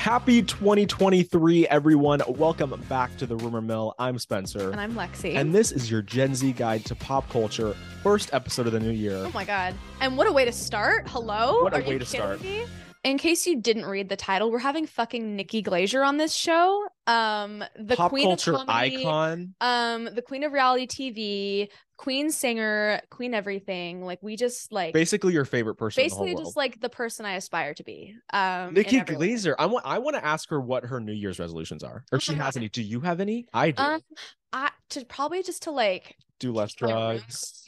Happy 2023, everyone. Welcome back to the Rumor Mill. I'm Spencer. And I'm Lexi. And this is your Gen Z guide to pop culture, first episode of the new year. oh my God. And what a way to start. Hello? What a Are way to start. me? In case you didn't read the title, we're having fucking Nikki Glaser on this show. Um, the pop queen culture of comedy, icon. um, the queen of reality TV, queen singer, queen everything. Like we just like Basically, your favorite person basically in the whole just world. like the person I aspire to be. Um, Nikki. Glaser. I want. I want to ask her what her New Year's resolutions are, or if she has any. Do you have any? I do. Um, I to probably just to like do less drugs.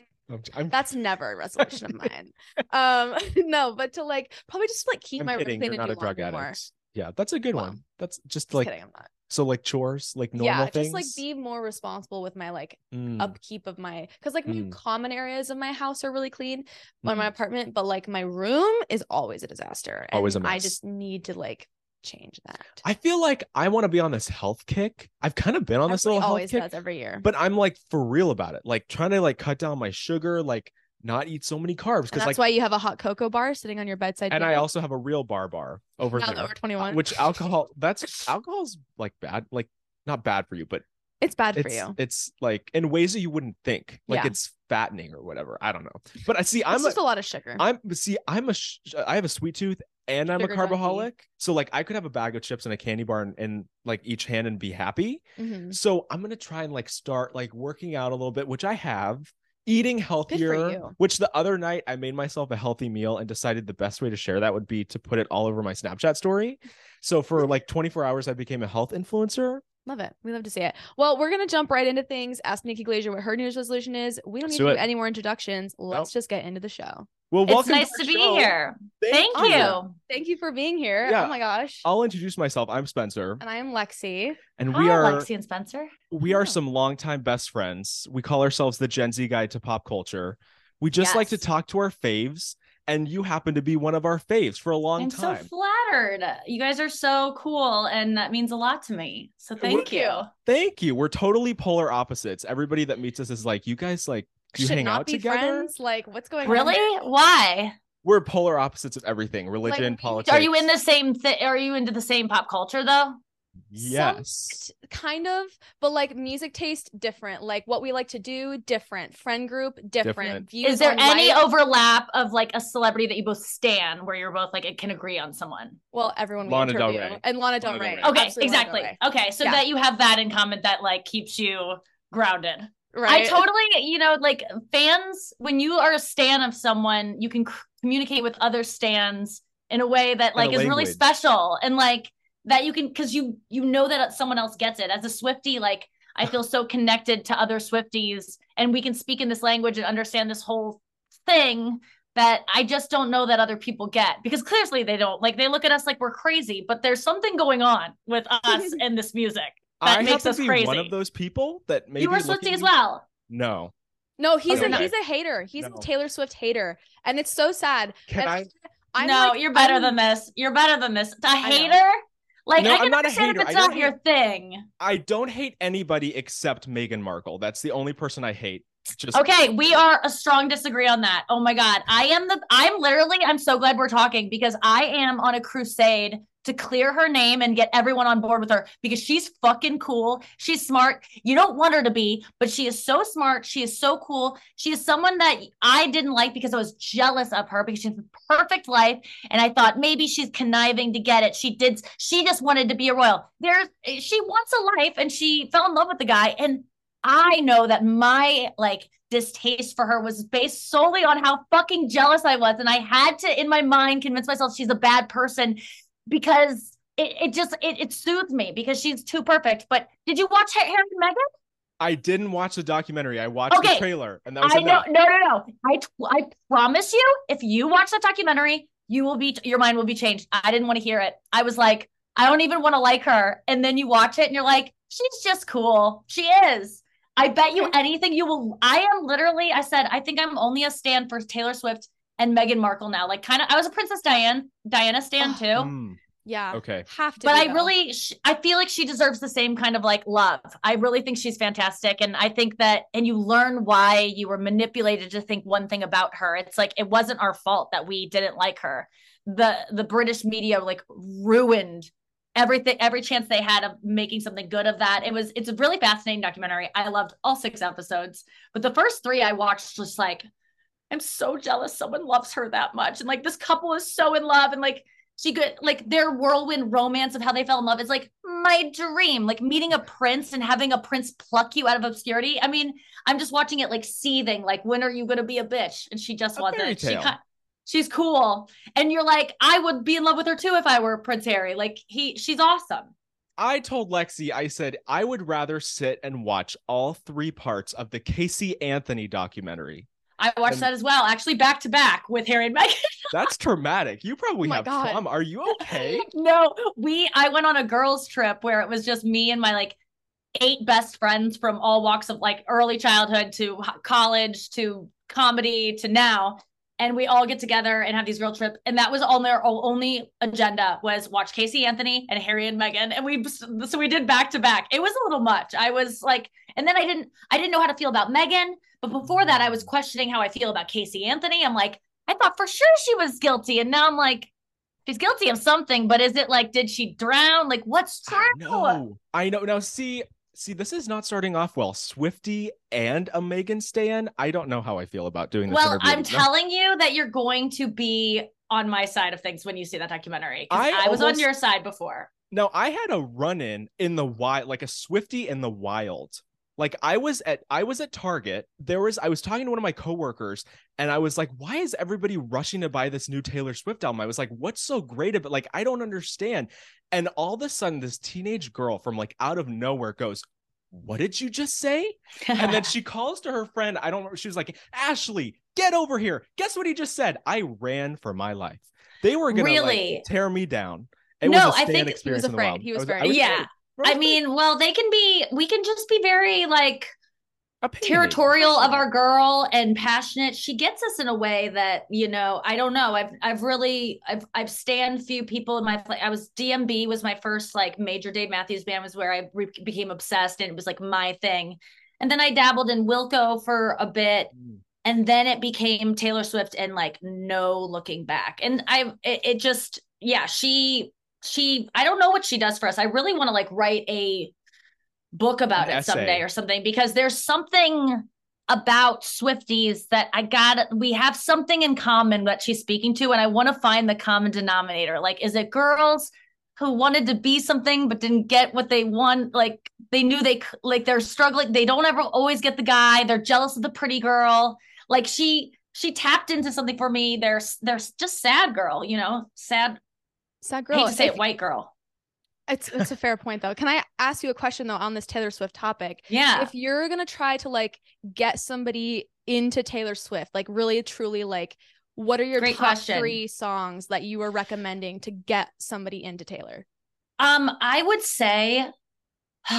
I'm, That's never a resolution of mine. Um, no, but to like probably just like keep I'm my kidding. clean You're not a drug addict. more. Yeah, that's a good Well, one. That's just Just like kidding, I'm not. so like chores, like normal yeah, things. just like be more responsible with my like Mm, upkeep of my because like my Mm. common areas of my house are really clean or my mm. apartment, but like my room is always a disaster. And Always a mess. I just need to like change that. I feel like I want to be on this health kick. I've kind of been on this little health always kick, does every year. but I'm like for real about it. Like trying to like cut down my sugar, like not eat so many carbs because that's like why you have a hot cocoa bar sitting on your bedside. and I also have a real bar bar over now there. we're 21. which alcohol that's alcohol's like bad like not bad for you but it's bad for you. it's like in ways that you wouldn't think like Yeah. it's fattening or whatever i don't know but i see i'm a, just a lot of sugar. i'm see i'm a sh- i have a sweet tooth and i'm Sugar a carboholic so like i could have a bag of chips and a candy bar and, in like each hand and be happy Mhm. so i'm gonna try and like start like working out a little bit which i have eating healthier which the other night i made myself a healthy meal and decided the best way to share that would be to put it all over my snapchat story so for like 24 hours i became a health influencer Love it. We love to see it. Well, we're gonna jump right into things. Ask Nikki Glaser what her New Year's resolution is. We don't Let's need do to it. do any more introductions. Let's just get into the show. well It's welcome nice our to be show. here. Thank, Thank you. you. Thank you for being here. Oh yeah. Oh my gosh. i'll introduce myself i'm spencer and I am Lexi. and we Hi, are Lexi and Spencer. we are Oh. some longtime best friends. We call ourselves the Gen Z Guide to Pop Culture. We just like to talk to our faves, and you happen to be one of our faves for a long time. I'm so flattered. You guys are so cool, and that means a lot to me. So thank Thank you. you. Thank you. We're totally polar opposites. Everybody that meets us is like, you guys like do you Should hang not out be together? friends. Like, what's going on? Really? Why? We're polar opposites of everything: religion, we- politics. Are you in the same thing? Are you into the same pop culture though? Yes. Kind of, but like music taste different. Like what we like to do different. Friend group different. Different. Views Is there any life- overlap of like a celebrity that you both stan where you're both like it can agree on someone? Well, everyone we Lana Del interview Rey. and Lana Del Lana Del Rey. Rey. Okay, Absolutely exactly. Rey. Okay, so Yeah. that you have that in common that like keeps you grounded. Right. I totally, you know, like fans, when you are a stan of someone, you can c- communicate with other stands in a way that like is really special and like that you can because you you know that someone else gets it. As a Swifty, like I feel so connected to other Swifties and we can speak in this language and understand this whole thing that I just don't know that other people get because clearly they don't. Like they look at us like we're crazy, but there's something going on with us and this music. that I makes happen us to be one of those people that maybe you were look Swifty at as you- well. No. No, he's Okay. a he's a hater. He's No. a Taylor Swift hater, and it's so sad. Can And I? I'm no, like- you're better I'm- than this. You're better than this. A know. hater? Like No, I I'm can not a hater. if it's not your thing. I don't hate anybody except Meghan Markle. That's the only person I hate. Just Okay, we are a strong disagree on that. Oh my god. I am the I'm literally I'm so glad we're talking because I am on a crusade to clear her name and get everyone on board with her because she's fucking cool. She's smart. You don't want her to be, but she is so smart. She is so cool. She is someone that I didn't like because I was jealous of her because she has a perfect life and I thought maybe she's conniving to get it. She did she just wanted to be a royal. There's she wants a life and she fell in love with the guy and I know that my like distaste for her was based solely on how fucking jealous I was. And I had to, in my mind, convince myself she's a bad person because it, it just it, it soothed me because she's too perfect. But did you watch Harry and Meghan? I didn't watch the documentary. I watched the trailer, and that was I know, enough. no, no, no. I I promise you, if you watch that documentary, you will be your mind will be changed. I didn't want to hear it. I was like, I don't even want to like her. And then you watch it and you're like, she's just cool. She is. I bet you anything you will. I am literally, I said, I think I'm only a stand for Taylor Swift and Meghan Markle now. Like, kind of, I was a Princess Diane, Diana stand too. Mm, Yeah. okay. Have to. But be, I though. really, sh- I feel like she deserves the same kind of like love. I really think she's fantastic. And I think that, and you learn why you were manipulated to think one thing about her. It's like, it wasn't our fault that we didn't like her. The, the British media like ruined everything every chance they had of making something good of that. It was it's a really fascinating documentary. I loved all six episodes, but the first three I watched just like I'm so jealous someone loves her that much. And like this couple is so in love and like she could like their whirlwind romance of how they fell in love is like my dream. Like meeting a prince and having a prince pluck you out of obscurity. I mean, I'm just watching it like seething, like when are you gonna be a bitch? And she just A wasn't. She she's cool. And you're like, I would be in love with her too if I were Prince Harry. Like he she's awesome. I told Lexi, I said I would rather sit and watch all three parts of the Casey Anthony documentary. I watched And- that as well, actually back to back with Harry and Meghan. That's traumatic. You probably Oh have God. trauma. Are you okay? no, we I went on a girls trip where it was just me and my like eight best friends from all walks of like early childhood to college to comedy to now and we all get together and have these girl trip and that was on their only agenda was watch Casey Anthony and Harry and Meghan and we so we did back to back it was a little much I was like and then I didn't I didn't know how to feel about Meghan but before that I was questioning how I feel about Casey Anthony I'm like I thought for sure she was guilty and now I'm like she's guilty of something, but is it like, did she drown? Like, what's true? I know. I know. Now, see, see, this is not starting off well. Swifty and a Meghan Stan. I don't know how I feel about doing this. Well. I'm No. telling you that you're going to be on my side of things when you see that documentary. I I, was on your side before. No, I had a run in in the wild, like a Swifty in the wild. Like I was at I was at Target. There was I was talking to one of my coworkers and I was like, why is everybody rushing to buy this new Taylor Swift album? I was like, what's so great about like I don't understand. And all of a sudden this teenage girl from like out of nowhere goes, What did you just say? And then she calls to her friend. I don't remember. She was like, Ashley, get over here. Guess what he just said? I ran for my life. They were gonna like, tear me down. It No, was a I think he was afraid. He was very Yeah. afraid. I mean, well, they can be, we can just be very like Opinionated. territorial of our girl and passionate. She gets us in a way that, you know, I don't know. I've, I've really, I've, I've stand few people in my. I was DMB was my first like major Dave Matthews band was where I re- became obsessed and it was like my thing. And then I dabbled in Wilco for a bit Mm. and then it became Taylor Swift and like no looking back. And I it, it just yeah, she she I don't know what she does for us. I really want to like write a book about An it someday or something because there's something about Swifties that I got we have something in common that she's speaking to and I want to find the common denominator. Like is it girls who wanted to be something but didn't get what they want like they knew they like they're struggling they don't ever always get the guy they're jealous of the pretty girl like she she tapped into something for me there's there's just sad girl you know sad Sad I girl. hate to say if- it white girl It's it's a fair point though. Can I ask you a question though on this Taylor Swift topic? yeah If you're gonna try to like get somebody into Taylor Swift, like really truly like what are your Great top question. three songs that you are recommending to get somebody into Taylor? um i would say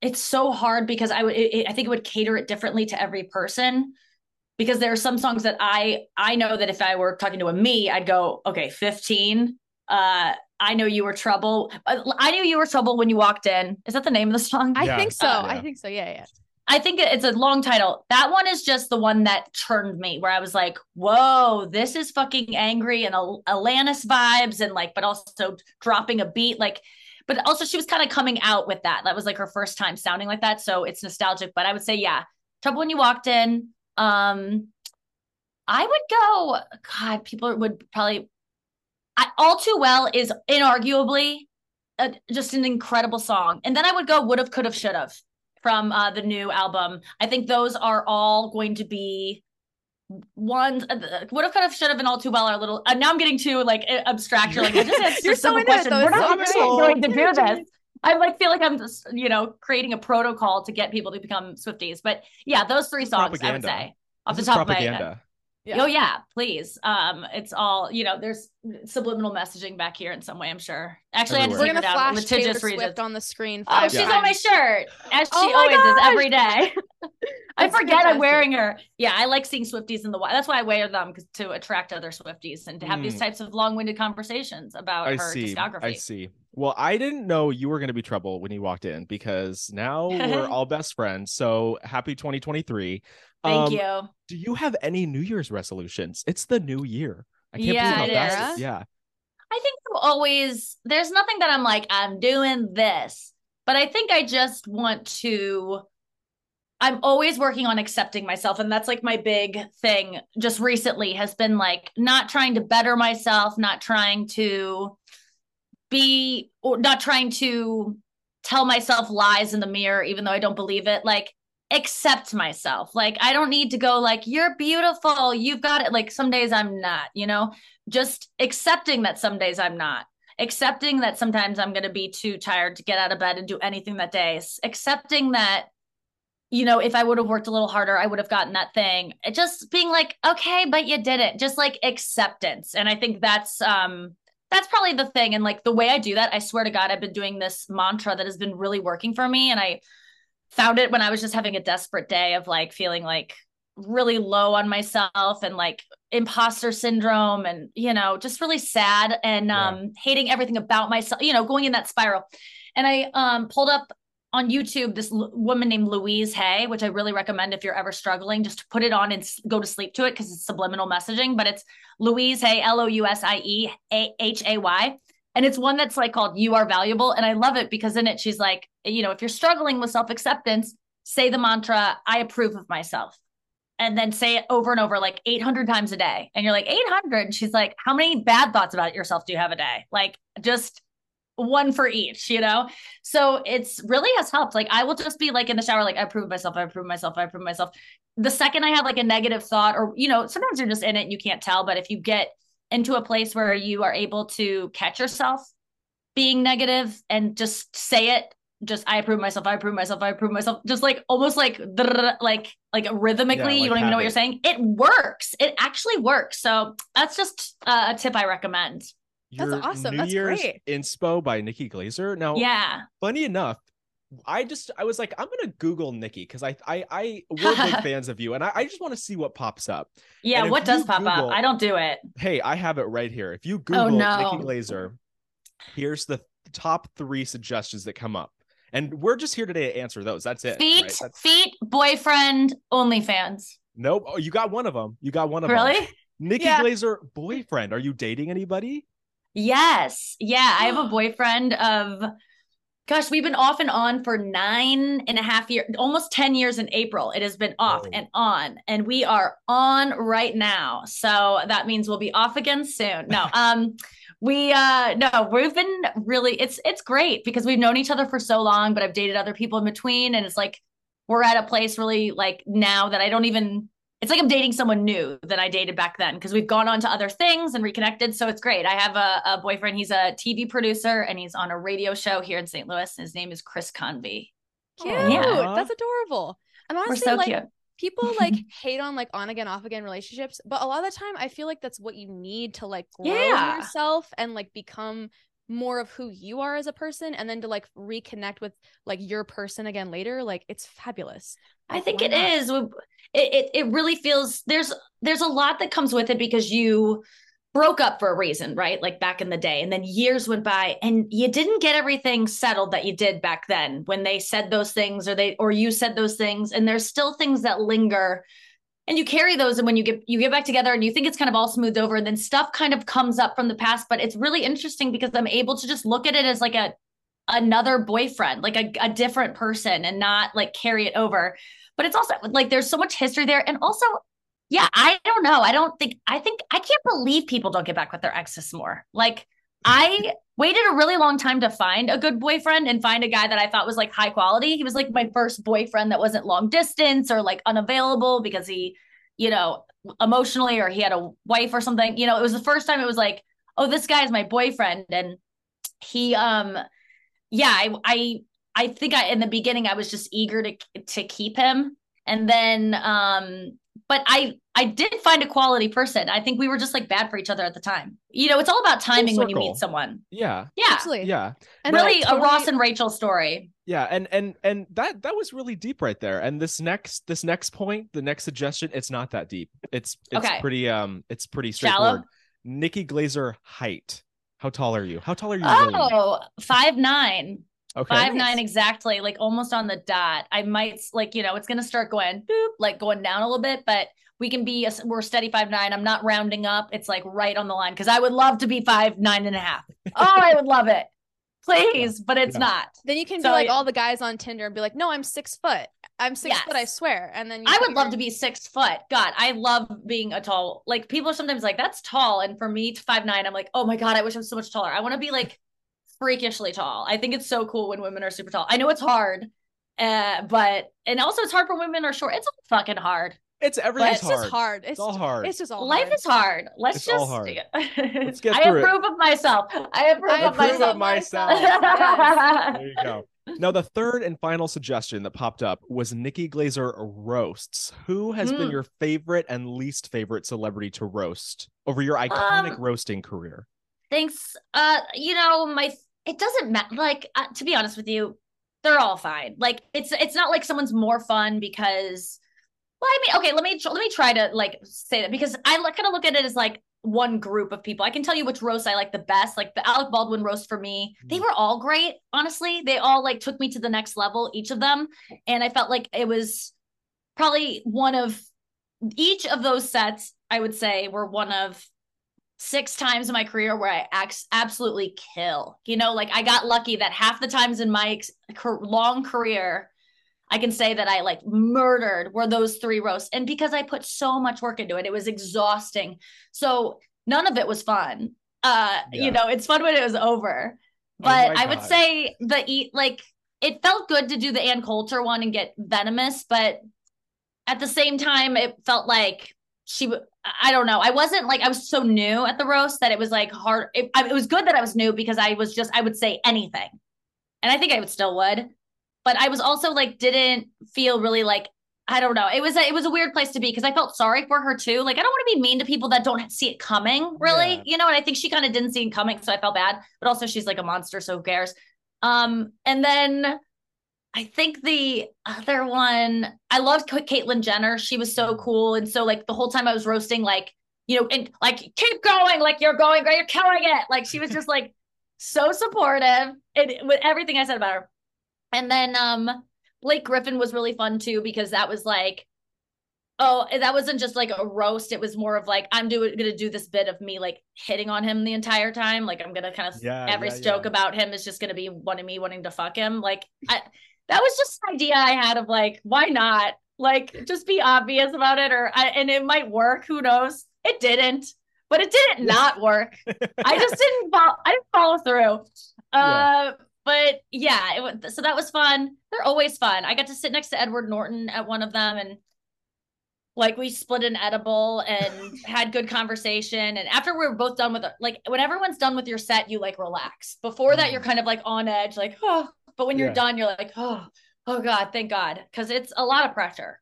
it's so hard because i would it- i think it would cater it differently to every person because there are some songs that i i know that if i were talking to a me i'd go okay 15 uh i know you were trouble Uh, i knew you were trouble when you walked in is that the name of the song I think so. Uh, I think so. Yeah, yeah. I think it's a long title. That one is just the one that turned me, where I was like, "Whoa, this is fucking angry and Al- Alanis vibes, and like, but also dropping a beat, like." But also, she was kind of coming out with that. That was like her first time sounding like that, so it's nostalgic. But I would say, yeah, "Trouble When You Walked In." Um, I would go. God, people would probably. I, All Too Well is inarguably a, just an incredible song, and then I would go. Would have, could have, should have from uh, the new album. I think those are all going to be ones. Uh, would have, could have, should have, and all too well are a little. Uh, now I'm getting too like abstract. You're like, I just answered You're a so simple into it, question. though. We're It's not so actually great. going to do this. I like feel like I'm just you know creating a protocol to get people to become Swifties. But yeah, those three songs I would say off This the is top of my head. Propaganda. Yeah. Oh yeah, please. Um, it's all you know. There's subliminal messaging back here in some way. I'm sure. Actually, I had to Everywhere. We're gonna her down. flash Taylor Swift on the screen. Oh, five she's on my shirt, as she Oh my always is every day. I That's forget I'm wearing her. Yeah, I like seeing Swifties in the wild. That's why I wear them 'cause- to attract other Swifties and to have these Mm. types of long-winded conversations about I her see. discography. I see. Well, I didn't know you were going to be trouble when you walked in because now we're all best friends. So happy 2023. Thank Um, you. Do you have any New Year's resolutions? It's the new year. I can't Yeah, believe it how fast is. Yeah. I think I'm always there's nothing that I'm like I'm doing this, but I think I just want to I'm always working on accepting myself and that's like my big thing just recently has been like not trying to better myself, not trying to be or not trying to tell myself lies in the mirror even though I don't believe it. Like accept myself. Like I don't need to go like you're beautiful, you've got it. Like some days I'm not, you know? Just accepting that some days I'm not. Accepting that sometimes I'm going to be too tired to get out of bed and do anything that day. Accepting that you know, if I would have worked a little harder, I would have gotten that thing. Just being like, okay, but you did it. Just like acceptance. And I think that's um that's probably the thing. And like the way I do that, I swear to God, I've been doing this mantra that has been really working for me. And I found it when I was just having a desperate day of like feeling like really low on myself and like imposter syndrome and you know just really sad and yeah. um hating everything about myself you know going in that spiral and i um pulled up on YouTube this l- woman named Louise Hay, which I really recommend if you're ever struggling, just to put it on and s- go to sleep to it because it's subliminal messaging. But it's Louise Hay, L O U S I E H A Y. And it's one that's like called You Are Valuable. And I love it because in it, she's like, you know, if you're struggling with self acceptance, say the mantra, I approve of myself. And then say it over and over like 800 times a day. And you're like, 800. And she's like, how many bad thoughts about yourself do you have a day? Like, just one for each, you know? So it's really has helped. Like I will just be like in the shower, like I prove myself, I prove myself, I prove myself. The second I have like a negative thought, or you know, sometimes you're just in it and you can't tell, but if you get into a place where you are able to catch yourself being negative and just say it just I approve myself, I approve myself, I approve myself, just like almost like like like rhythmically, yeah, like you don't even know what you're saying. It works. It actually works. So that's just uh, a tip I recommend. That's awesome. New That's Year's great. Inspo by Nikki Glaser. Now, yeah. Funny enough, I just I was like, I'm gonna Google Nikki because I I I we're big fans of you, and I, I just want to see what pops up. Yeah, what does pop Google, up? I don't do it. Hey, I have it right here. If you oh, Google oh, no. Nikki Glaser, here's the top three suggestions that come up. And we're just here today to answer those. That's it. Feet, right? That's... feet, boyfriend, OnlyFans. Nope. Oh, you got one of them. You got one of really? them. Really? Nikki yeah. Glaser, boyfriend. Are you dating anybody? Yes. Yeah. I have a boyfriend of, gosh, we've been off and on for nine and a half years, almost 10 years in April. It has been off oh. and on, and we are on right now. So that means we'll be off again soon. No, um, we uh no we've been really it's it's great because we've known each other for so long but i've dated other people in between and it's like we're at a place really like now that i don't even it's like I'm dating someone new that I dated back then because we've gone on to other things and reconnected. So it's great. I have a, a, boyfriend. He's a TV producer and he's on a radio show here in St. Louis. His name is Chris Convery. Cute. Yeah. That's adorable. And honestly, We're so like, cute. people like hate on like on again, off again relationships, but a lot of the time I feel like that's what you need to like grow yeah. yourself and like become more of who you are as a person and then to like reconnect with like your person again later like it's fabulous i think it not? is. it, it it really feels there's there's a lot that comes with it because you broke up for a reason right like back in the day and then years went by and you didn't get everything settled that you did back then when they said those things or they or you said those things and there's still things that linger and you carry those and when you get you get back together and you think it's kind of all smoothed over and then stuff kind of comes up from the past but it's really interesting because i'm able to just look at it as like a another boyfriend like a, a different person and not like carry it over. But it's also like there's so much history there and also yeah i don't know. I don't think i think i can't believe people don't get back with their exes more. Like I waited a really long time to find a good boyfriend and find a guy that I thought was like high quality. He was like my first boyfriend that wasn't long distance or like unavailable because he, you know, emotionally or he had a wife or something. You know, it was the first time it was like, oh, this guy is my boyfriend. And he um yeah, I I I think I in the beginning I was just eager to to keep him. And then um but I I did find a quality person. I think we were just like bad for each other at the time. You know, it's all about timing when you meet someone. Yeah. Yeah. Absolutely. Yeah. And really totally... a Ross and Rachel story. Yeah, and and and that that was really deep right there. And this next this next point, the next suggestion, it's not that deep. It's it's okay. pretty um it's pretty straightforward. Shallow? Nikki Glaser height. How tall are you? How tall are you? Oh, really? five nine. Okay. Five nine exactly, like almost on the dot. I might like, you know, it's gonna start going boop, like going down a little bit, but we can be a, we're steady five nine. I'm not rounding up. It's like right on the line because I would love to be five nine and a half. Oh, I would love it. Please, but it's Yeah. not. Then you can So, be like all the guys on Tinder and be like, "No, I'm six foot. I'm six foot. I swear." And then you I put would love to be six foot. God, I love being a tall. Like people are sometimes like, that's tall. And for me, five nine, I'm like, oh my God, I wish I was so much taller. I want to be like freakishly tall. I think it's so cool when women are super tall. I know it's hard. Uh, but and also it's hard for women are short. It's fucking hard. It's everything's It's hard. just hard. It's, It's all hard. It's just all Life hard. is hard. Let's It's just all hard. Let's get I through it. approve of myself. I approve I of approve of myself. myself. There you go. Now, the third and final suggestion that popped up was Nikki Glaser roasts. Who has been Hmm. your favorite and least favorite celebrity to roast over your iconic Um, roasting career? Thanks. Uh, you know, my it doesn't matter. Like, uh, to be honest with you, they're all fine. Like, it's it's not like someone's more fun because. Well, I mean, okay. Let me tr- let me try to like say that because I kind of look at it as like one group of people. I can tell you which roast I like the best. Like the Alec Baldwin roast for me, they Mm. were all great. Honestly, they all like took me to the next level, each of them, and I felt like it was probably one of each of those sets. I would say were one of six times in my career where I ax- absolutely kill. You know, like I got lucky that half the times in my ex- long career, I can say that I like murdered were those three roasts. And because I put so much work into it, it was exhausting. So none of it was fun. Uh, Yeah. you know, it's fun when it was over. Oh But my I would say the eat like it felt good to do the Ann Coulter one and get venomous, but at the same time, it felt like she w- I don't know. I wasn't like I was so new at the roast that it was like hard. It, I, it was good that I was new because I was just I would say anything, and I think I would still would. But I was also like didn't feel really like I don't know. It was a, it was a weird place to be because I felt sorry for her too. Like I don't want to be mean to people that don't see it coming, really. Yeah. You know, and I think she kind of didn't see it coming, so I felt bad. But also, she's like a monster, so who cares? Um, and then I think the other one, I loved Ca- Caitlyn Jenner. She was so cool. And so, like, the whole time I was roasting, like, you know, and like, keep going, like, you're going great, you're killing it. Like, she was just like so supportive and with everything I said about her. And then, um, Blake Griffin was really fun too, because that was like, oh, that wasn't just like a roast. It was more of like, I'm doing, gonna do this bit of me like hitting on him the entire time. Like, I'm gonna kind of, Yeah, every yeah, joke yeah. about him is just gonna be wanting me wanting to fuck him. Like, I, that was just an idea I had of like, why not? Like, just be obvious about it, or I, and it might work. Who knows? It didn't, but it didn't not work. I just didn't follow. I didn't follow through. Uh, but yeah, it, so that was fun. They're always fun. I got to sit next to Edward Norton at one of them, and like we split an edible and had good conversation. And after we were both done with it, like when everyone's done with your set, you like relax. Before that, you're kind of like on edge, like oh. But when you're Yeah. done, you're like oh, oh god, thank God, because it's a lot of pressure.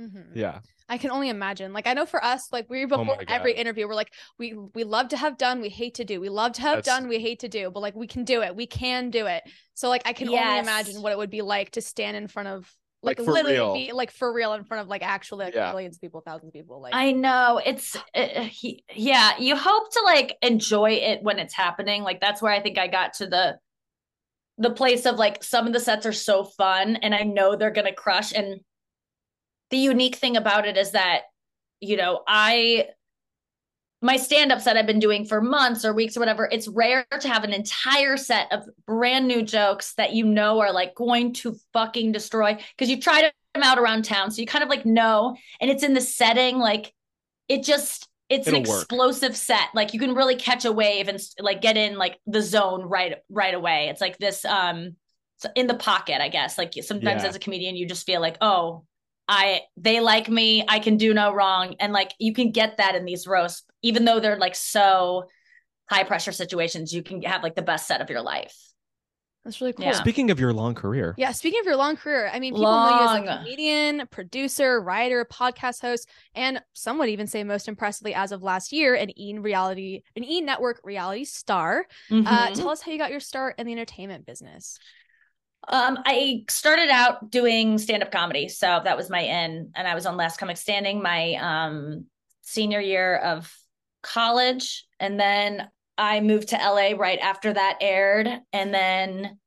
Mhm. Yeah. I can only imagine. Like I know for us, like we Oh before my every interview, we're like, we we love to have done, we hate to do. We love to have That's- done, we hate to do. But like we can do it. We can do it. So like I can only imagine what it would be like to stand in front of like, Like, literally real. be like for real in front of like actually like Yeah. millions of people, thousands of people. Like I know it's uh, he, yeah. You hope to like enjoy it when it's happening. Like that's where I think I got to the the place of like some of the sets are so fun and I know they're gonna crush. And the unique thing about it is that you know I my stand-up set I've been doing for months or weeks or whatever, it's rare to have an entire set of brand new jokes that you know are like going to fucking destroy because you tried them out around town. So you kind of like know, and it's in the setting, like it just it's an It'll work. explosive set. Like you can really catch a wave and like get in like the zone right right away. It's like this um in the pocket, I guess. Like sometimes Yeah. as a comedian, you just feel like, oh, I they like me, I can do no wrong. And like you can get that in these roasts, even though they're like so high pressure situations, you can have like the best set of your life. that's really cool. Yeah. Speaking of your long career, Yeah, speaking of your long career, I mean, people know you as a comedian, producer, writer, podcast host, and some would even say most impressively as of last year, an E reality, an E Network reality star. Uh, Mhm. tell us how you got your start in the entertainment business. Um, I started out doing stand-up comedy, so that was my in, and I was on Last Comic Standing my um senior year of college, and then I moved to LA right after that aired, and then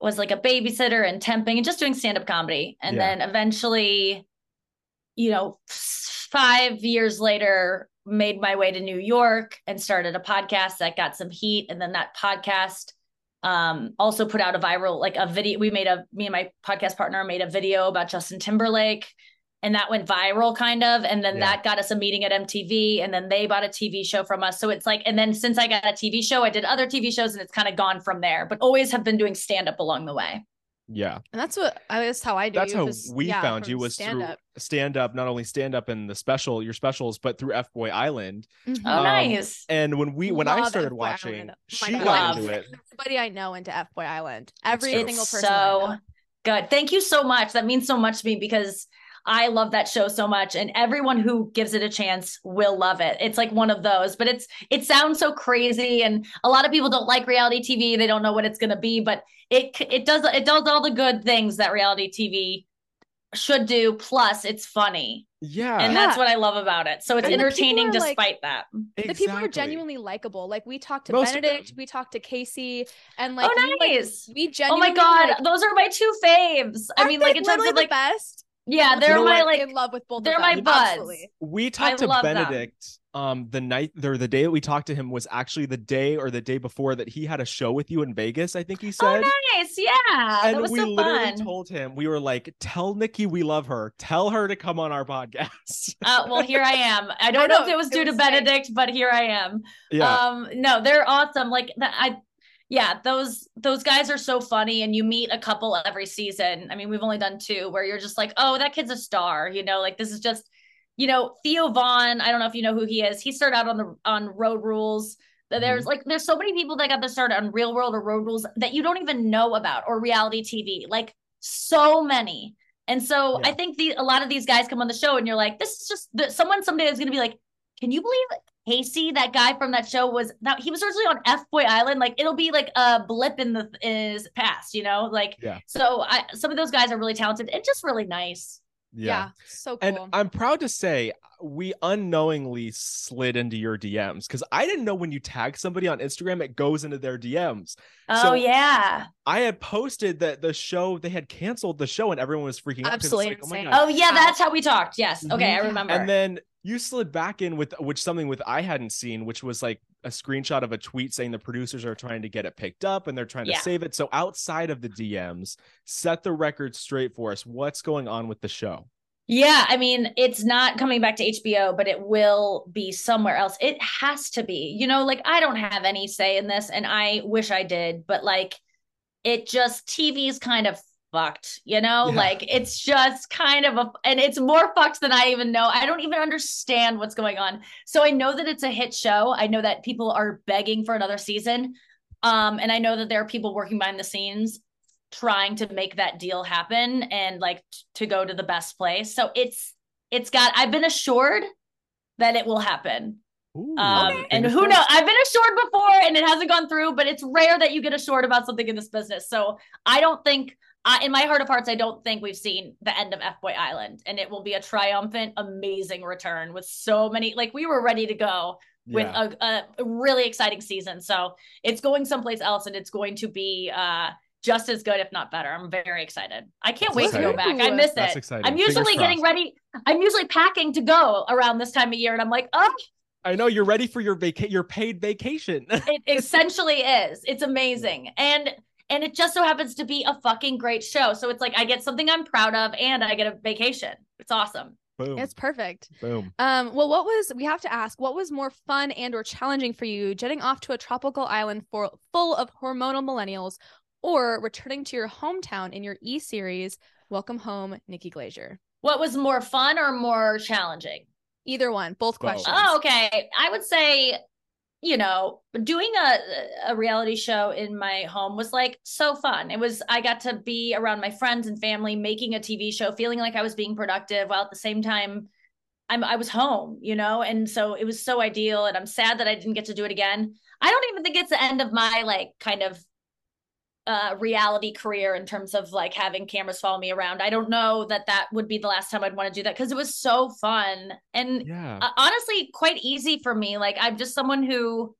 was like a babysitter and temping and just doing stand-up comedy, and Yeah. then eventually you know, five years later, made my way to New York and started a podcast that got some heat. And then that podcast um also put out a viral like a video we made a me and my podcast partner made a video about Justin Timberlake and that went viral kind of and then yeah. that got us a meeting at MTV and then they bought a TV show from us so it's like and then since I got a TV show I did other TV shows and it's kind of gone from there but always have been doing stand up along the way yeah. And that's what I that's how I do. That's how we yeah, found you was stand through up. stand up, not only stand up in the special, your specials, but through F Boy Island. Mm-hmm. Oh, um, nice. And when we when Love I started F-Boy watching, Island. Oh she got Love. into it. Everybody I know into F Boy Island. Every single person. So good. Thank you so much. That means so much to me because I love that show so much and everyone who gives it a chance will love it. It's like one of those, but it's it sounds so crazy and a lot of people don't like reality TV. They don't know what it's going to be, but it it does it does all the good things that reality TV should do plus it's funny. Yeah. And yeah. that's what I love about it. So it's and entertaining despite like, that. Exactly. The people are genuinely likable. Like we talked to Most Benedict, we talked to Casey, and oh, like oh, nice. we, like, we genuinely Oh my god, like, those are my two faves. I mean, like in terms of like best. Yeah, they're you know my like in love with both. They're my buds. We talked I to Benedict. Them. Um, the night or the day that we talked to him was actually the day or the day before that he had a show with you in Vegas. I think he oh, said. Oh, nice, yeah. And we so literally fun. told him we were like, "Tell Nikki we love her. Tell her to come on our podcast." uh, well, here I am. I don't I know, know, if it was due it was to Benedict, but here I am. Yeah. Um, no, they're awesome. Like that, I yeah, those those guys are so funny, and you meet a couple every season. I mean, we've only done two where you're just like, oh, that kid's a star. You know, like this is just, you know, Theo Von, I don't know if you know who he is. He started out on the on Road Rules. There's mm-hmm. like there's so many people that got the start on Real World or Road Rules that you don't even know about or reality TV. Like so many. And so yeah. I think the a lot of these guys come on the show and you're like, this is just the, someone someday is going to be like, can you believe Casey, that guy from that show was now he was originally on F Boy Island. Like it'll be like a blip in the his past, you know? Like yeah. so I some of those guys are really talented and just really nice. Yeah. yeah. so cool. And I'm proud to say we unknowingly slid into your DMs because I didn't know when you tag somebody on Instagram, it goes into their DMs. Oh so yeah. I had posted that the show they had canceled the show and everyone was freaking out. Absolutely. Like, oh, oh, yeah, that's how we talked. Yes. Okay, mm-hmm. I remember. And then you slid back in with which something with I hadn't seen, which was like a screenshot of a tweet saying the producers are trying to get it picked up and they're trying to save it. So outside of the DMs, set the record straight for us. What's going on with the show? Yeah, I mean, it's not coming back to HBO, but it will be somewhere else. It has to be. You know, like I don't have any say in this and I wish I did, but like it just TV's kind of fucked, you know? Yeah. Like it's just kind of a and it's more fucked than I even know. I don't even understand what's going on. So I know that it's a hit show. I know that people are begging for another season. Um and I know that there are people working behind the scenes trying to make that deal happen and like t- to go to the best place. So it's it's got I've been assured that it will happen. Ooh, um, okay. and who knows? I've been assured before and it hasn't gone through, but it's rare that you get assured about something in this business. So I don't think I, in my heart of hearts, I don't think we've seen the end of F Boy Island, and it will be a triumphant, amazing return with so many. Like we were ready to go with yeah. a, a, really exciting season, so it's going someplace else, and it's going to be uh, just as good, if not better. I'm very excited. I can't That's wait exciting. to go back. I miss That's it. Exciting. I'm usually getting ready. I'm usually packing to go around this time of year, and I'm like, oh. I know you're ready for your vaca- your paid vacation. it essentially is. It's amazing, and and it just so happens to be a fucking great show. So it's like I get something I'm proud of and I get a vacation. It's awesome. Boom. It's perfect. Boom. Um, well, what was we have to ask? What was more fun and or challenging for you, jetting off to a tropical island for full of hormonal millennials, or returning to your hometown in your E series? Welcome home, Nikki Glaser. What was more fun or more challenging? Either one. Both questions. Oh, okay. I would say you know, doing a a reality show in my home was like so fun. It was I got to be around my friends and family making a TV show, feeling like I was being productive while at the same time I'm I was home, you know? And so it was so ideal and I'm sad that I didn't get to do it again. I don't even think it's the end of my like kind of uh, reality career in terms of like having cameras follow me around. I don't know that that would be the last time I'd want to do that because it was so fun and yeah. uh, honestly quite easy for me. Like I'm just someone who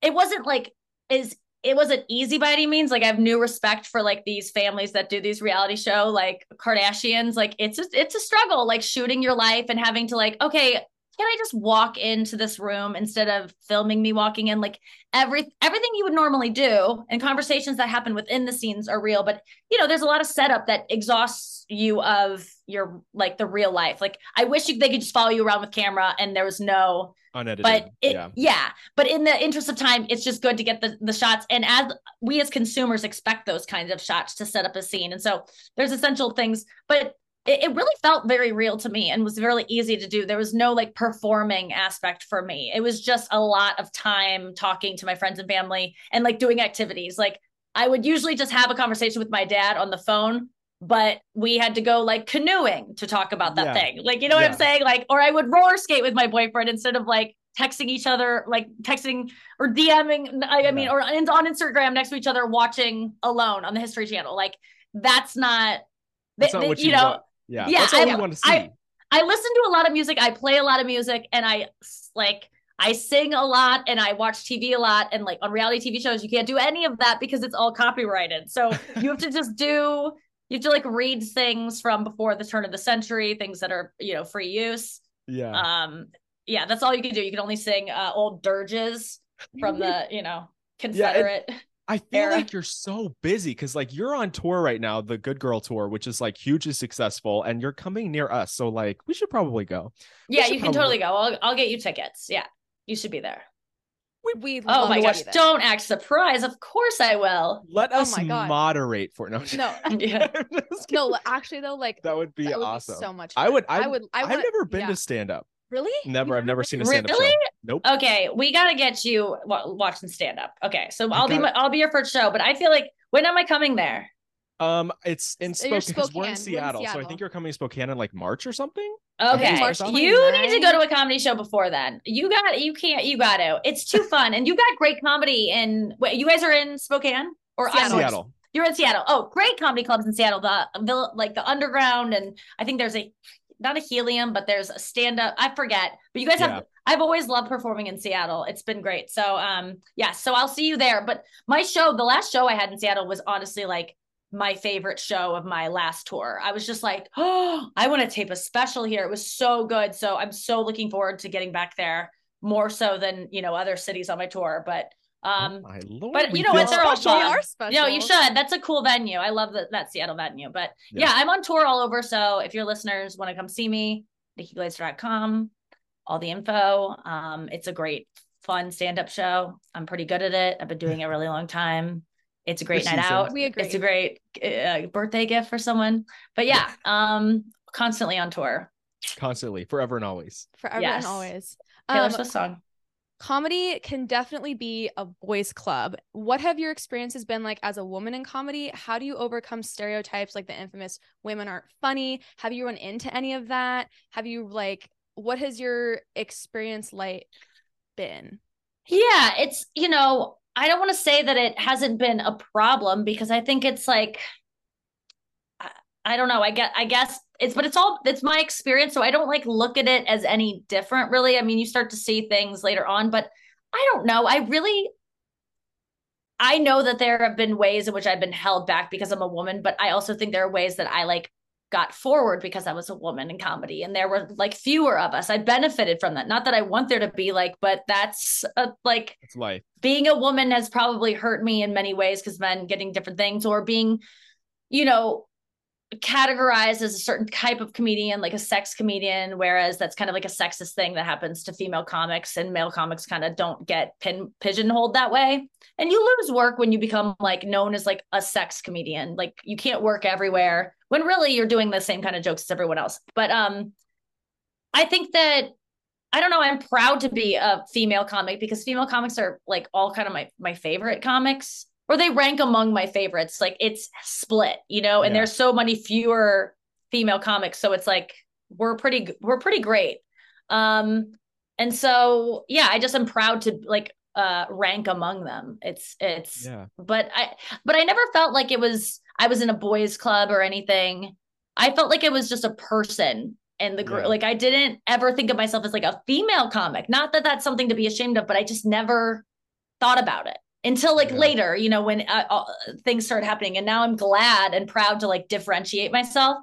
it wasn't like is it wasn't easy by any means. Like I have new respect for like these families that do these reality show, like Kardashians. Like it's a, it's a struggle, like shooting your life and having to like, okay, can I just walk into this room instead of filming me walking in? Like every everything you would normally do and conversations that happen within the scenes are real, but you know, there's a lot of setup that exhausts you of your like the real life. Like I wish you, they could just follow you around with camera and there was no unedited. But it, yeah. yeah, but in the interest of time, it's just good to get the the shots. And as we as consumers expect those kinds of shots to set up a scene, and so there's essential things, but it, it really felt very real to me and was really easy to do. There was no like performing aspect for me. It was just a lot of time talking to my friends and family and like doing activities. Like I would usually just have a conversation with my dad on the phone, but we had to go like canoeing to talk about that Yeah. thing. Like, you know what Yeah. I'm saying? Like, or I would roller skate with my boyfriend instead of like texting each other, like texting or DMing, I, I mean, Yeah. or on Instagram next to each other watching alone on the History Channel. Like, that's not, That's th- not th- what you you know, want. Yeah. Yeah, That's all I we want to see. I- I listen to a lot of music. I play a lot of music, and I like I sing a lot, and I watch TV a lot. And like on reality TV shows, you can't do any of that because it's all copyrighted. So you have to just do. You have to like read things from before the turn of the century, things that are you know free use. yeah. Um, yeah, that's all you can do. You can only sing uh, old dirges from the you know Confederate. I feel era. like you're so busy because like you're on tour right now, the Good Girl tour, which is like hugely successful, and you're coming near us. So like we should probably go. yeah, you can probably- totally go. I'll I'll get you tickets. Yeah, you should be there. We Oh love my to gosh! Don't act surprised. Of course I will. Let Oh us my God. moderate for no. No, Yeah. No. Actually, though, like that would be that would awesome. be so much. I would. I I would. I I've never been yeah. to stand up. Really? Never. I've never seen a Really? stand up show. Nope. Okay, we gotta get you wa- watching stand up. Okay, so I I'll be my, I'll be your first show, but I feel like when am I coming there? Um, it's in So you're Spokane. 'cause We're Spokane. We're in in Seattle, so I think you're coming to Spokane in like March or something. Okay, March you need to go to a comedy show before then. You got you can't you got to. It's too fun, and you got great comedy. in wait, you guys are in Spokane or Seattle. Seattle. You're in Seattle. Oh, great comedy clubs in Seattle. The, the like the Underground, and I think there's a not a Helium, but there's a stand up. I forget, but you guys have. I've always loved performing in Seattle. It's been great. So um yeah, so I'll see you there. But my show, the last show I had in Seattle was honestly like my favorite show of my last tour. I was just like, oh, I want to tape a special here. It was so good. So I'm so looking forward to getting back there more so than you know other cities on my tour. But um oh my lord. but you know feel what? They're all special. We fun. are special. no, you should. That's a cool venue. I love that that Seattle venue. But Yeah. yeah, I'm on tour all over. So if your listeners want to come see me, nikkiglaser.com, all the info. Um, it's a great, fun stand-up show. I'm pretty good at it. I've been doing it a really long time. It's a great You're night seasoned. out. We agree. It's a great uh, birthday gift for someone. But yeah, um, constantly on tour. Constantly, forever and always. forever Yes. and always. Taylor Um, Swift song. Comedy can definitely be a boys club. What have your experiences been like as a woman in comedy? How do you overcome stereotypes like the infamous women aren't funny? Have you run into any of that? Have you like what has your experience like been? Yeah, it's, you know, I don't want to say that it hasn't been a problem because I think it's like I, don't know, I get I guess it's but it's all it's my experience so I don't like look at it as any different really. I mean, you start to see things later on, but I don't know. I really I know that there have been ways in which I've been held back because I'm a woman, but I also think there are ways that I like got forward because I was a woman in comedy and there were like fewer of us. I benefited from that. Not that I want there to be like, but that's a, like It's life. being a woman has probably hurt me in many ways because men getting different things or being, you know, categorized as a certain type of comedian, like a sex comedian, whereas that's kind of like a sexist thing that happens to female comics and male comics kind of don't get pin pigeonholed that way. And you lose work when you become like known as like a sex comedian. Like you can't work everywhere when really you're doing the same kind of jokes as everyone else. But um I think that I don't know. I'm proud to be a female comic because female comics are like all kind of my my favorite comics, or they rank among my favorites. Like it's split, you know. And Yeah. there's so many fewer female comics, so it's like we're pretty we're pretty great. Um, and so yeah, I just am proud to like uh rank among them. It's it's Yeah. but I but I never felt like it was I was in a boys club or anything. I felt like it was just a person in the group. Yeah. Like I didn't ever think of myself as like a female comic. Not that that's something to be ashamed of, but I just never thought about it. Until like Yeah. later, you know, when uh, uh, things started happening. And now I'm glad and proud to like differentiate myself.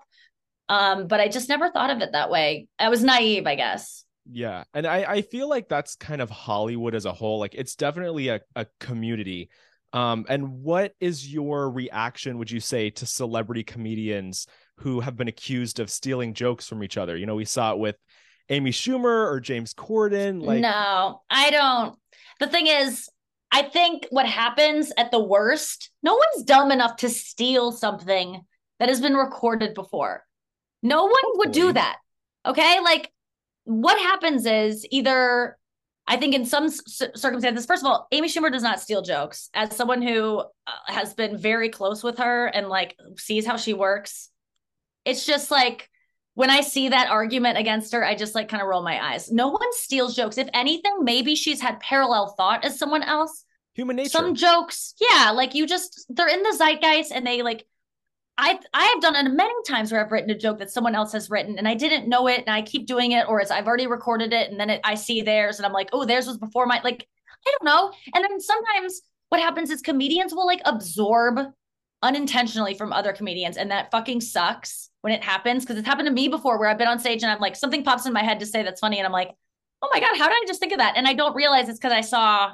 Um, but I just never thought of it that way. I was naive, I guess. Yeah. And I, I feel like that's kind of Hollywood as a whole. Like it's definitely a, a community. Um, and what is your reaction, would you say, to celebrity comedians who have been accused of stealing jokes from each other? You know, we saw it with Amy Schumer or James Corden. Like no, I don't. The thing is, I think what happens at the worst, no one's dumb enough to steal something that has been recorded before. No one would do that. Okay. Like, what happens is either, I think in some c- circumstances, first of all, Amy Schumer does not steal jokes. As someone who uh, has been very close with her and like sees how she works, it's just like, when I see that argument against her, I just like kind of roll my eyes. No one steals jokes. If anything, maybe she's had parallel thought as someone else. human nature. Some jokes, yeah, like you just they're in the zeitgeist and they like I I have done it many times where I've written a joke that someone else has written and I didn't know it and I keep doing it or it's I've already recorded it and then it, I see theirs and I'm like, "Oh, theirs was before my like I don't know." And then sometimes what happens is comedians will like absorb unintentionally from other comedians and that fucking sucks when it happens because it's happened to me before where I've been on stage and I'm like something pops in my head to say that's funny and I'm like, "Oh my god, how did I just think of that?" And I don't realize it's cuz I saw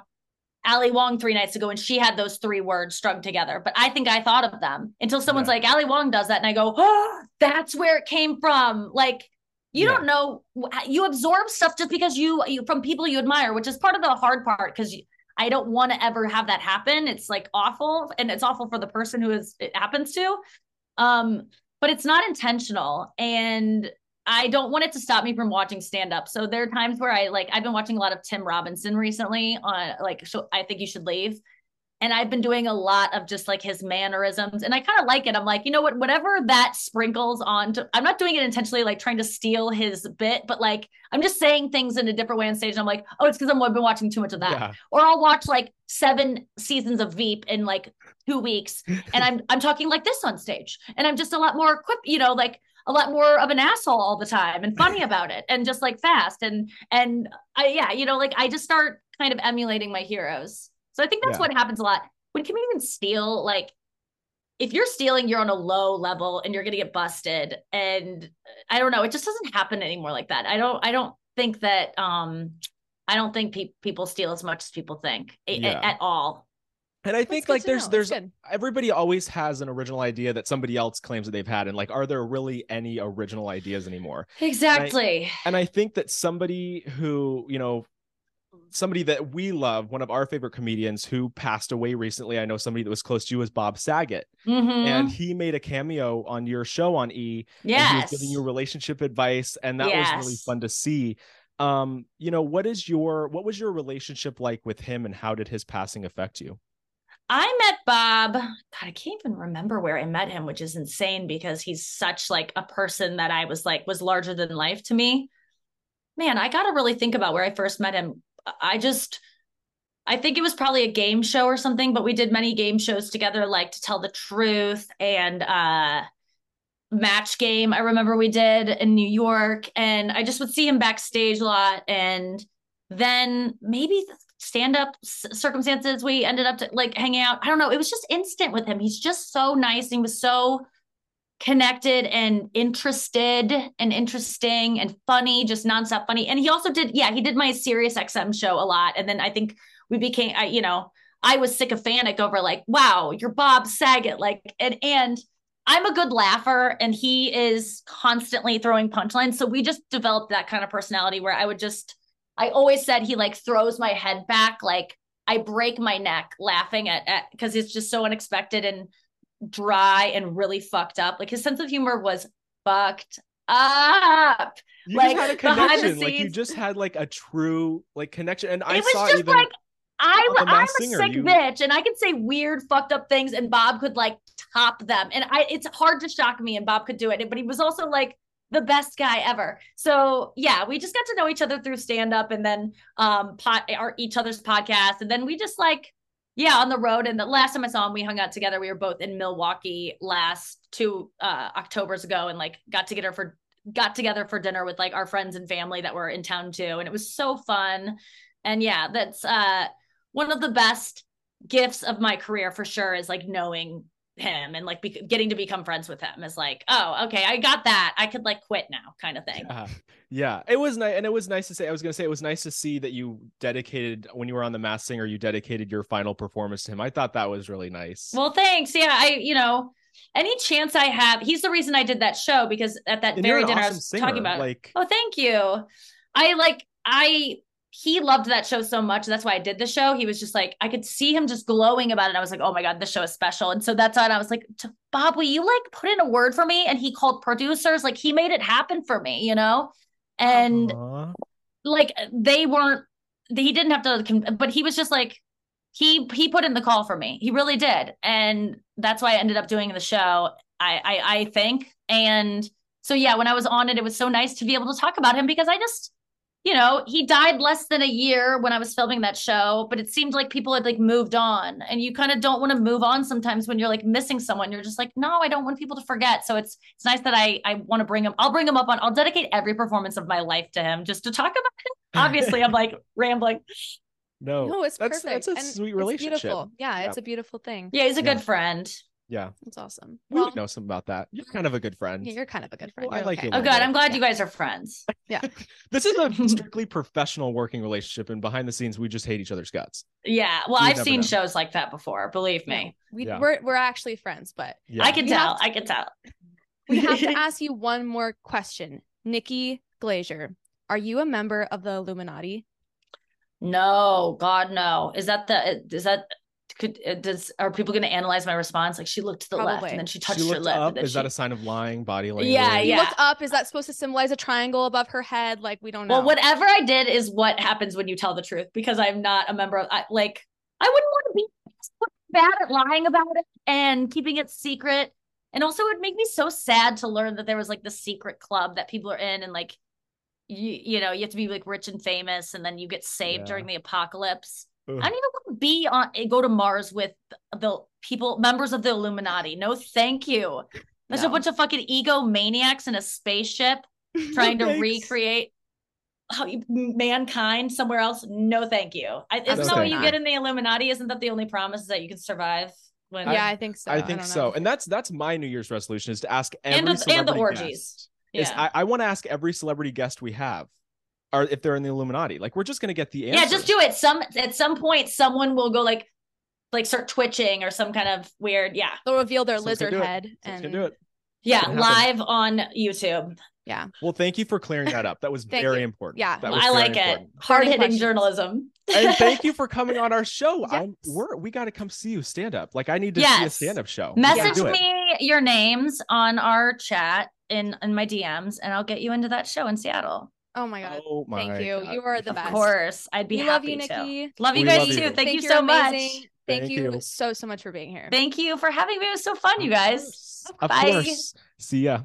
Ali Wong three nights ago and she had those three words strung together. But I think I thought of them until someone's Yeah. like, Ali Wong does that. And I go, oh, that's where it came from. Like, you Yeah. don't know, you absorb stuff just because you, you from people you admire, which is part of the hard part because I don't want to ever have that happen. It's like awful and it's awful for the person who is, it happens to. Um, but it's not intentional. And I don't want it to stop me from watching stand up. So there are times where I like I've been watching a lot of Tim Robinson recently on like so I think you should leave. And I've been doing a lot of just like his mannerisms and I kind of like it. I'm like, you know what, whatever that sprinkles on to I'm not doing it intentionally like trying to steal his bit, but like I'm just saying things in a different way on stage. And I'm like, oh, it's because I've been watching too much of that. Yeah. Or I'll watch like seven seasons of Veep in like two weeks and I'm I'm talking like this on stage. And I'm just a lot more equipped, you know, like a lot more of an asshole all the time and funny about it and just like fast and and I yeah, you know, like I just start kind of emulating my heroes. So I think that's Yeah. what happens a lot. When comedians steal, like if you're stealing, you're on a low level and you're gonna get busted. And I don't know, it just doesn't happen anymore like that. I don't I don't think that um I don't think pe- people steal as much as people think a- a- at all. And I think like there's know. there's everybody always has an original idea that somebody else claims that they've had and like are there really any original ideas anymore Exactly. and i think that somebody who you know somebody that we love one of our favorite comedians who passed away recently i know somebody that was close to you was bob saget Mhm. and he made a cameo on your show on e yes. was giving you relationship advice and that was really fun to see um you know what is your what was your relationship like with him and how did his passing affect you I met Bob. God, I can't even remember where I met him, which is insane because he's such like a person that I was like was larger than life to me. Man, I got to really think about where I first met him. I just I think it was probably a game show or something, but we did many game shows together like to tell the truth and uh match game I remember we did in New York and I just would see him backstage a lot and then maybe stand up circumstances we ended up to, like hanging out. I don't know. It was just instant with him. He's just so nice. He was so connected and interested and interesting and funny, just nonstop funny. And he also did, yeah, he did my Sirius XM show a lot. And then I think we became, I, you know, I was sycophantic over like, wow, you're Bob Saget. Like, and, and I'm a good laugher and he is constantly throwing punchlines. So we just developed that kind of personality where I would just, I always said he like throws my head back. Like I break my neck laughing at, at, cause it's just so unexpected and dry and really fucked up. Like his sense of humor was fucked up. you Like, just had a the connection like you just had like a true like connection and i was saw just even like I, I'm a Singer, sick you- bitch, and I could say weird, fucked up things, and Bob could like top them. And I, it's hard to shock me, and Bob could do it. But he was also like the best guy ever. So yeah, we just got to know each other through stand up, and then um, pot our each other's podcast, and then we just like yeah on the road. And the last time I saw him, we hung out together. We were both in Milwaukee last two uh, October's ago, and like got together for got together for dinner with like our friends and family that were in town too, and it was so fun. And yeah, that's uh one of the best gifts of my career for sure is like knowing him and like be- getting to become friends with him is like oh okay i got that i could like quit now kind of thing Yeah, yeah. It was nice, and it was nice to say. I was gonna say it was nice to see that you dedicated when you were on the Masked Singer. You dedicated your final performance to him. I thought that was really nice. well thanks yeah i you know any chance i have he's the reason i did that show because at that and very dinner i was singer. talking about like oh thank you i like i he loved that show so much. That's why I did the show. He was just like, I could see him just glowing about it. I was like, oh my God, this show is special. And so that's why I was like, Bob, will you like put in a word for me? And he called producers, like he made it happen for me, you know? And Aw. like they weren't, he didn't have to, but he was just like, he he put in the call for me. He really did. And that's why I ended up doing the show. I I, I think. And so yeah, when I was on it, it was so nice to be able to talk about him because I just you know, he died less than a year when I was filming that show, but it seemed like people had like moved on. And you kind of don't want to move on sometimes when you're like missing someone. You're just like, no, I don't want people to forget. So it's it's nice that I I want to bring him. I'll bring him up on. I'll dedicate every performance of my life to him just to talk about him. Obviously, I'm like rambling. no, No, it's that's perfect. that's a and sweet it's relationship. beautiful. Yeah, Yeah. it's a beautiful thing. Yeah, he's a Yeah. good friend. Yeah, It's awesome. we Well, would know something about that. You're kind of a good friend. yeah, you're kind of a good friend. Well, I like okay. you, Oh, Linda. good. I'm glad Yeah. you guys are friends. Yeah. this is a strictly professional working relationship, and behind the scenes, we just hate each other's guts. Yeah. Well, You I've seen know. shows like that before. Believe me. We Yeah. we're we're actually friends, but Yeah. I can We tell. to- I can tell. we have to ask you one more question. Nikki Glaser, are you a member of the Illuminati? No, God, no. Is that the? Is that? Could uh, does are people going to analyze my response? Like she looked to the left and then she touched she her looked lip. up. and then Is that a sign of lying body language? Yeah, You yeah. looked up. Is that supposed to symbolize a triangle above her head? Like we don't know. Well, whatever I did is what happens when you tell the truth because I'm not a member of. I, like I wouldn't want to be so bad at lying about it and keeping it secret. And also, it would make me so sad to learn that there was like the secret club that people are in, and like you, you know, you have to be like rich and famous, and then you get saved Yeah. during the apocalypse. Ugh. I don't even want to be on go to Mars with the people members of the Illuminati. No, thank you. There's a bunch of fucking egomaniacs in a spaceship trying to Thanks. recreate how you- mankind somewhere else. No, thank you. I, isn't No, that what you you. get in the Illuminati? Isn't that the only promise is that you can survive? When yeah, I think so. I think don't so, and that's that's my New Year's resolution is to ask every And the- and the orgies. guest. Is I, I want to ask every celebrity guest we have, or if they're in the Illuminati. Like we're just gonna get the answer. yeah, just do it. Some at some point, someone will go like, like start twitching or some kind of weird. Yeah, They'll reveal their Someone's lizard head Someone's and gonna do it. yeah, live on YouTube. Yeah. Well, thank you for clearing that up. That was very you. important. Yeah, That was I very like it. Hard hitting journalism. and thank you for coming on our show. I'm we're we got to come see you stand up. Like I need to see a stand up show. Message me your names on our chat in in my DMs, and I'll get you into that show in Seattle. Oh my god. Oh my Thank you. God. You are the best. of course, I'd be happy to. we happy love you, to. Nikki. Love you We guys love too. you. Thank, you you're so amazing. much. Thank, Thank you you. so so much for being here. Thank you for having me. It was so fun, you guys. course. Of Bye. course. See ya.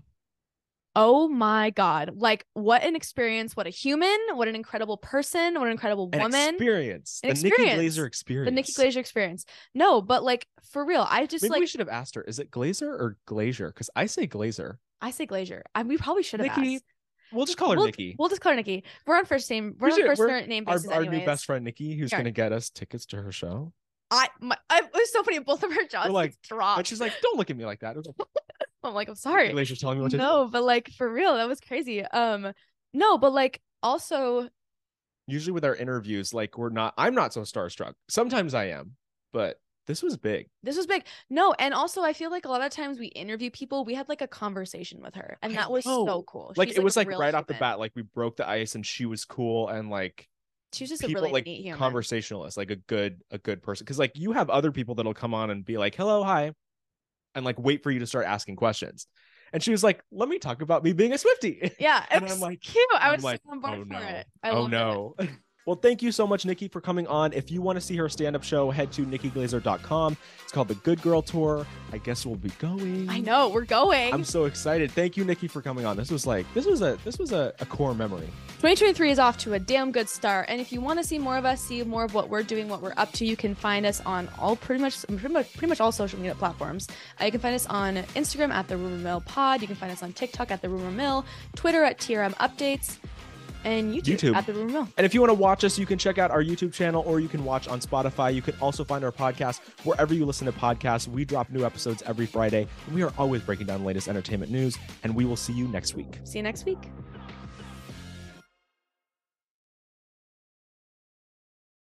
Oh my god. Like what an experience, what a human, what an incredible person, what an incredible An woman. experience. An the Nikki experience. Glazer experience. The Nikki Glaser experience. No, but like for real, I just Maybe like we should have asked her. Is it Glazer or Glazer? Because I say Glazer. I say Glazer. I, we probably should have Nikki, asked. We'll just call her we'll, Nikki. We'll just call her Nikki. We're on first name. We're We on should- 1st we're- name our, basis. our new best friend Nikki, who's Sure. gonna get us tickets to her show. I, my, I it was so funny. Both of her jaws like- like dropped. And she's like, "Don't look at me like that." Like, I'm like, I'm sorry. Glazer's telling me what to do. No, but like for real, that was crazy. Um, no, but like also, Usually with our interviews, like we're not. I'm not so starstruck. Sometimes I am, but this was big. this was big. No, and also I feel like a lot of times we interview people, we had like a conversation with her, and that was so cool. Like She's, it was like right off the bat, like we broke the ice, and she was cool, and like She was just a really like neat human. conversationalist, like a good a good person. Because like you have other people that'll come on and be like, "Hello, hi," and like wait for you to start asking questions. And she was like, "Let me talk about me being a Swifty." yeah, and I'm like, cute. I was like, so on board oh for no, it. I oh no. Well, thank you so much, Nikki, for coming on. If you want to see her stand-up show, head to nikkiglaser.com. It's called the Good Girl Tour. I guess we'll be going. I know we're going. I'm so excited. Thank you, Nikki, for coming on. This was like this was a this was a, a core memory. 2023 is off to a damn good start. And if you want to see more of us, see more of what we're doing, what we're up to, you can find us on all pretty much pretty much, pretty much all social media platforms. Uh, you can find us on Instagram at the Rumor Mill Pod. You can find us on TikTok at the Rumor Mill, Twitter at TRM Updates. And YouTube, YouTube. at the Rumor Mill. And if you want to watch us, you can check out our YouTube channel or you can watch on Spotify. You can also find our podcast wherever you listen to podcasts. We drop new episodes every Friday. And we are always breaking down the latest entertainment news, and we will see you next week. See you next week.